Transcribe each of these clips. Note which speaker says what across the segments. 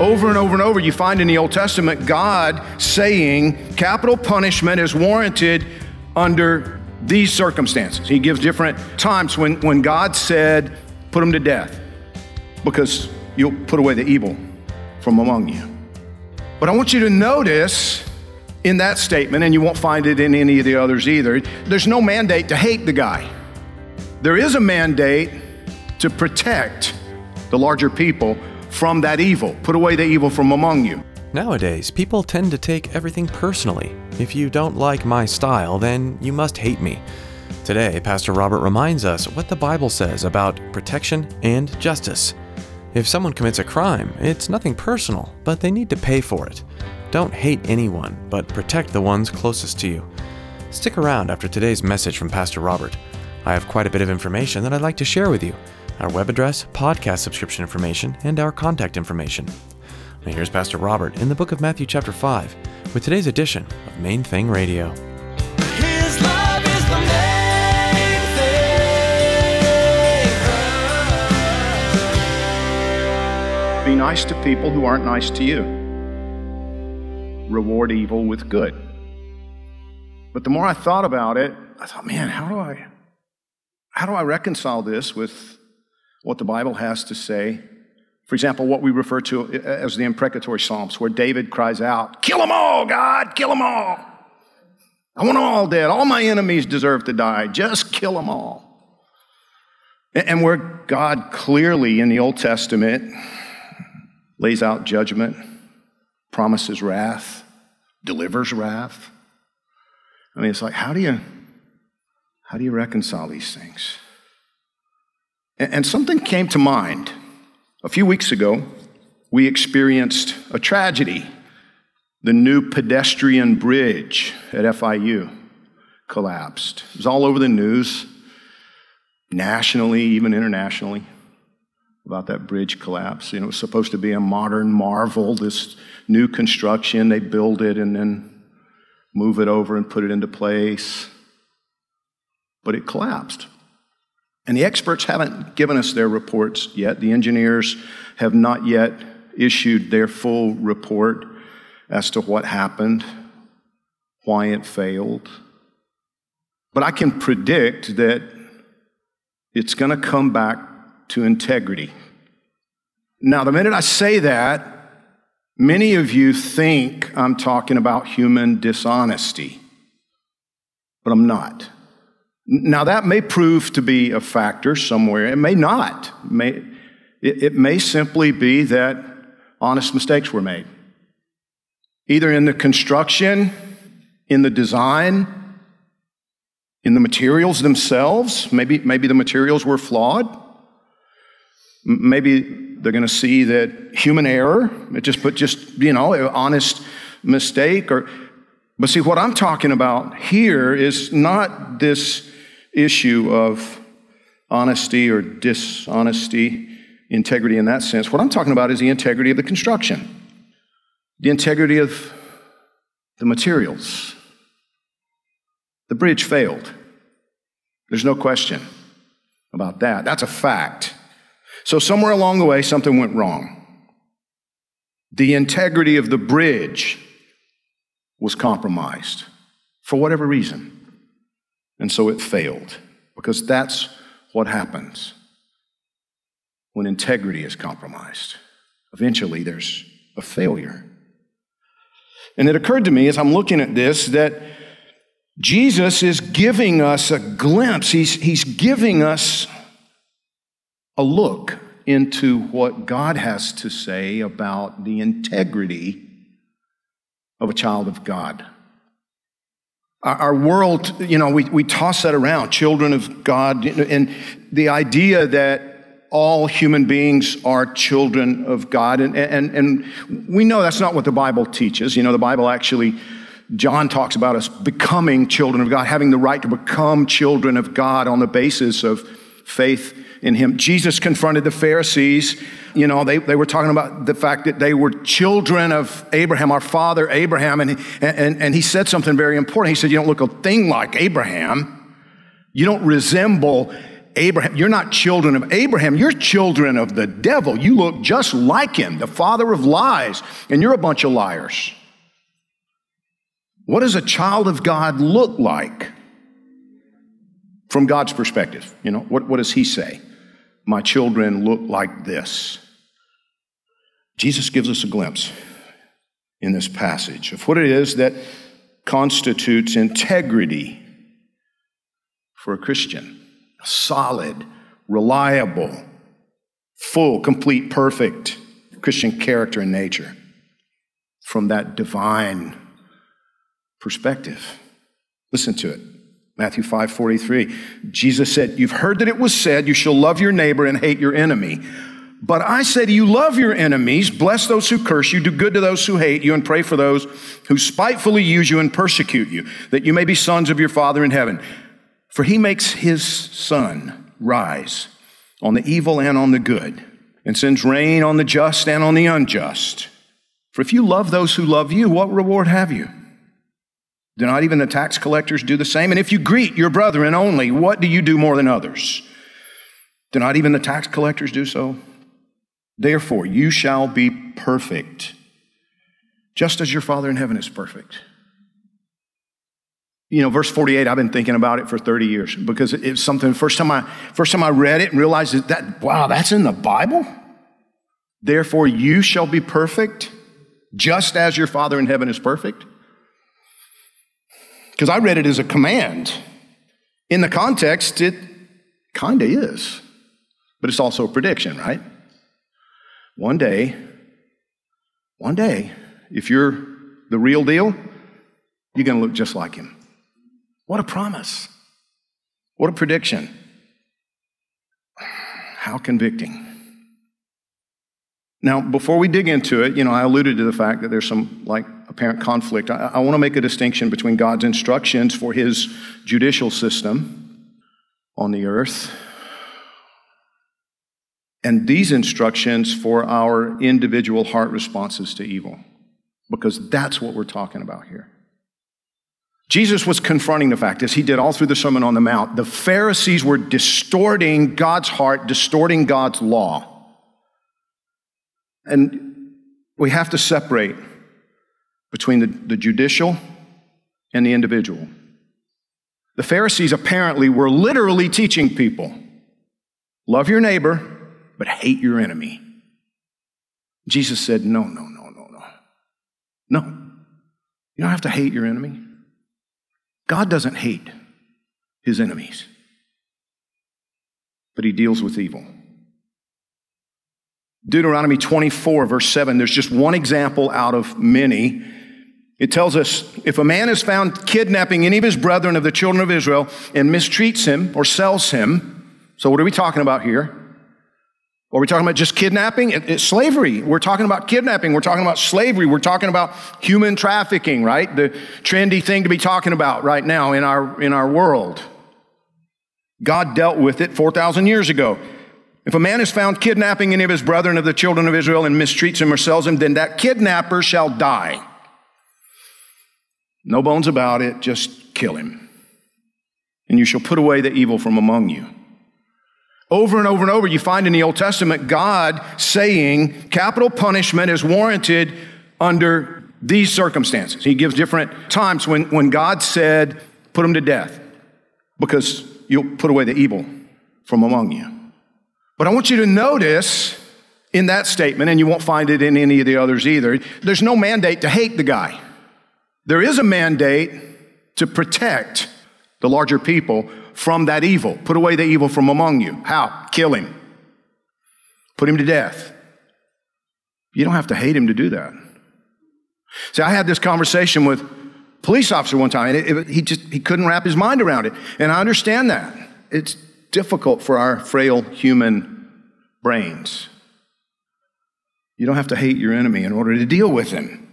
Speaker 1: Over and over and over, you find in the Old Testament God saying capital punishment is warranted under these circumstances. He gives different times when, when God said, put them to death because you'll put away the evil from among you. But I want you to notice in that statement, and you won't find it in any of the others either, there's no mandate to hate the guy. There is a mandate to protect the larger people from that evil. Put away the evil from among you.
Speaker 2: Nowadays, people tend to take everything personally. If you don't like my style, then you must hate me. Today, Pastor Robert reminds us what the Bible says about protection and justice. If someone commits a crime, it's nothing personal, but they need to pay for it. Don't hate anyone, but protect the ones closest to you. Stick around after today's message from Pastor Robert. I have quite a bit of information that I'd like to share with you our web address, podcast subscription information, and our contact information. Now here's Pastor Robert in the book of Matthew, chapter 5, with today's edition of Main Thing Radio.
Speaker 3: His love is the main thing.
Speaker 1: Be nice to people who aren't nice to you. Reward evil with good. But the more I thought about it, I thought, man, how do I how do I reconcile this with what the Bible has to say? For example, what we refer to as the imprecatory psalms, where David cries out, Kill them all, God, kill them all. I want them all dead. All my enemies deserve to die. Just kill them all. And where God clearly in the Old Testament lays out judgment, promises wrath, delivers wrath. I mean, it's like, how do you, how do you reconcile these things? And, something came to mind. A few weeks ago, we experienced a tragedy. The new pedestrian bridge at FIU collapsed. It was all over the news, nationally, even internationally, about that bridge collapse. You know, it was supposed to be a modern marvel, this new construction. They build it and then move it over and put it into place. But it collapsed. And the experts haven't given us their reports yet. The engineers have not yet issued their full report as to what happened, why it failed. But I can predict that it's going to come back to integrity. Now, the minute I say that, many of you think I'm talking about human dishonesty, but I'm not. Now, that may prove to be a factor somewhere. It may not. It may, it, may simply be that honest mistakes were made, either in the construction, in the design, in the materials themselves. Maybe, maybe the materials were flawed. Maybe they're going to see that human error, it just put just, you know, honest mistake or but see what I'm talking about here is not this issue of honesty or dishonesty, integrity in that sense. What I'm talking about is the integrity of the construction, the integrity of the materials. The bridge failed. There's no question about that. That's a fact. So, somewhere along the way, something went wrong. The integrity of the bridge was compromised for whatever reason. And so it failed because that's what happens when integrity is compromised. Eventually, there's a failure. And it occurred to me as I'm looking at this that Jesus is giving us a glimpse, he's, he's giving us a look into what God has to say about the integrity of a child of God. Our, our world, you know, we, we toss that around, children of God, and the idea that all human beings are children of God. And, and, and we know that's not what the Bible teaches. You know, the Bible actually, John talks about us becoming children of God, having the right to become children of God on the basis of faith in Him. Jesus confronted the Pharisees. You know, they, they were talking about the fact that they were children of Abraham, our father Abraham. And, and, and he said something very important. He said, You don't look a thing like Abraham. You don't resemble Abraham. You're not children of Abraham. You're children of the devil. You look just like him, the father of lies, and you're a bunch of liars. What does a child of God look like from God's perspective? You know, what, what does he say? My children look like this. Jesus gives us a glimpse in this passage of what it is that constitutes integrity for a Christian a solid, reliable, full, complete, perfect Christian character and nature from that divine perspective. Listen to it. Matthew 5 43. Jesus said, You've heard that it was said, You shall love your neighbor and hate your enemy. But I say to you, love your enemies, bless those who curse you, do good to those who hate you, and pray for those who spitefully use you and persecute you, that you may be sons of your Father in heaven. For he makes his sun rise on the evil and on the good, and sends rain on the just and on the unjust. For if you love those who love you, what reward have you? Do not even the tax collectors do the same? And if you greet your brethren only, what do you do more than others? Do not even the tax collectors do so? Therefore, you shall be perfect, just as your Father in heaven is perfect. You know, verse 48, I've been thinking about it for 30 years because it's something, first time I, first time I read it and realized that, that, wow, that's in the Bible? Therefore, you shall be perfect, just as your Father in heaven is perfect. Because I read it as a command. In the context, it kind of is, but it's also a prediction, right? One day, one day, if you're the real deal, you're going to look just like him. What a promise. What a prediction. How convicting. Now, before we dig into it, you know, I alluded to the fact that there's some like apparent conflict. I, I want to make a distinction between God's instructions for his judicial system on the earth and these instructions for our individual heart responses to evil, because that's what we're talking about here. Jesus was confronting the fact, as he did all through the Sermon on the Mount, the Pharisees were distorting God's heart, distorting God's law. And we have to separate between the, the judicial and the individual. The Pharisees apparently were literally teaching people love your neighbor, but hate your enemy. Jesus said, No, no, no, no, no. No. You don't have to hate your enemy. God doesn't hate his enemies, but he deals with evil. Deuteronomy 24, verse 7, there's just one example out of many. It tells us if a man is found kidnapping any of his brethren of the children of Israel and mistreats him or sells him, so what are we talking about here? Are we talking about just kidnapping? It, it's slavery. We're talking about kidnapping. We're talking about slavery. We're talking about human trafficking, right? The trendy thing to be talking about right now in our, in our world. God dealt with it 4,000 years ago. If a man is found kidnapping any of his brethren of the children of Israel and mistreats him or sells him, then that kidnapper shall die. No bones about it, just kill him. And you shall put away the evil from among you. Over and over and over, you find in the Old Testament God saying capital punishment is warranted under these circumstances. He gives different times when, when God said, put him to death because you'll put away the evil from among you. But I want you to notice in that statement, and you won't find it in any of the others either, there's no mandate to hate the guy. There is a mandate to protect the larger people from that evil. Put away the evil from among you. How? Kill him.
Speaker 4: put him to death. You don't have to hate him to do that. See, I had this conversation with police officer one time, and it, it, he just he couldn't wrap his mind around it. And I understand that. It's difficult for our frail human brains. You don't have to hate your enemy in order to deal with him.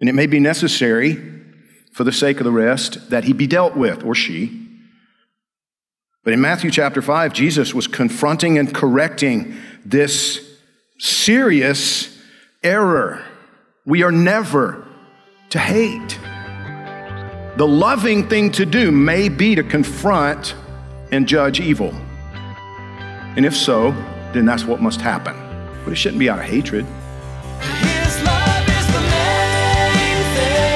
Speaker 4: And it may be necessary, for the sake of the rest, that he be dealt with, or she. But in Matthew chapter 5, Jesus was confronting and correcting this serious error. We are never to hate. The loving thing to do may be to confront and judge evil. And if so, then that's what must happen. But it shouldn't be out of hatred.
Speaker 5: His love is the main thing.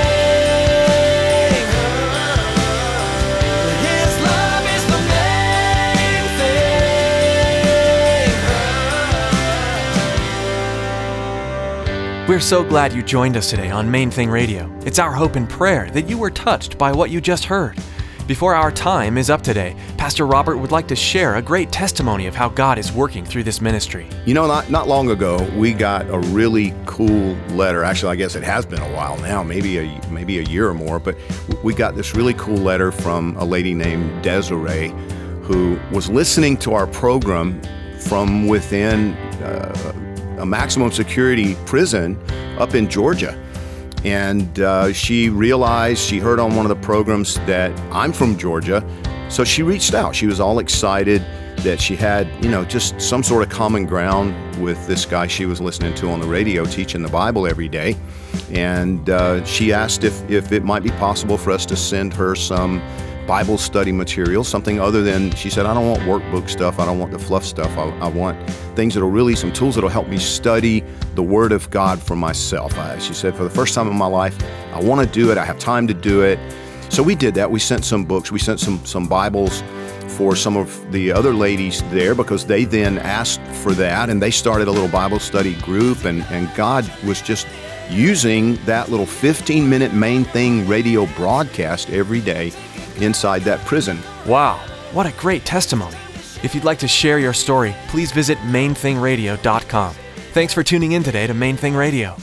Speaker 5: His love is the main thing.
Speaker 2: We're so glad you joined us today on Main Thing Radio. It's our hope and prayer that you were touched by what you just heard. Before our time is up today, Pastor Robert would like to share a great testimony of how God is working through this ministry.
Speaker 1: You know, not, not long ago, we got a really cool letter. Actually, I guess it has been a while now, maybe a, maybe a year or more, but we got this really cool letter from a lady named Desiree who was listening to our program from within uh, a maximum security prison up in Georgia. And uh, she realized, she heard on one of the programs that I'm from Georgia. So she reached out. She was all excited that she had, you know, just some sort of common ground with this guy she was listening to on the radio teaching the Bible every day. And uh, she asked if, if it might be possible for us to send her some Bible study material, something other than, she said, I don't want workbook stuff. I don't want the fluff stuff. I, I want things that'll really, some tools that'll help me study the Word of God for myself. I, she said, for the first time in my life, I want to do it. I have time to do it. So we did that. We sent some books. We sent some, some Bibles for some of the other ladies there because they then asked for that and they started a little Bible study group and, and God was just using that little 15 minute main thing radio broadcast every day inside that prison.
Speaker 2: Wow, what a great testimony. If you'd like to share your story, please visit mainthingradio.com. Thanks for tuning in today to Main Thing Radio.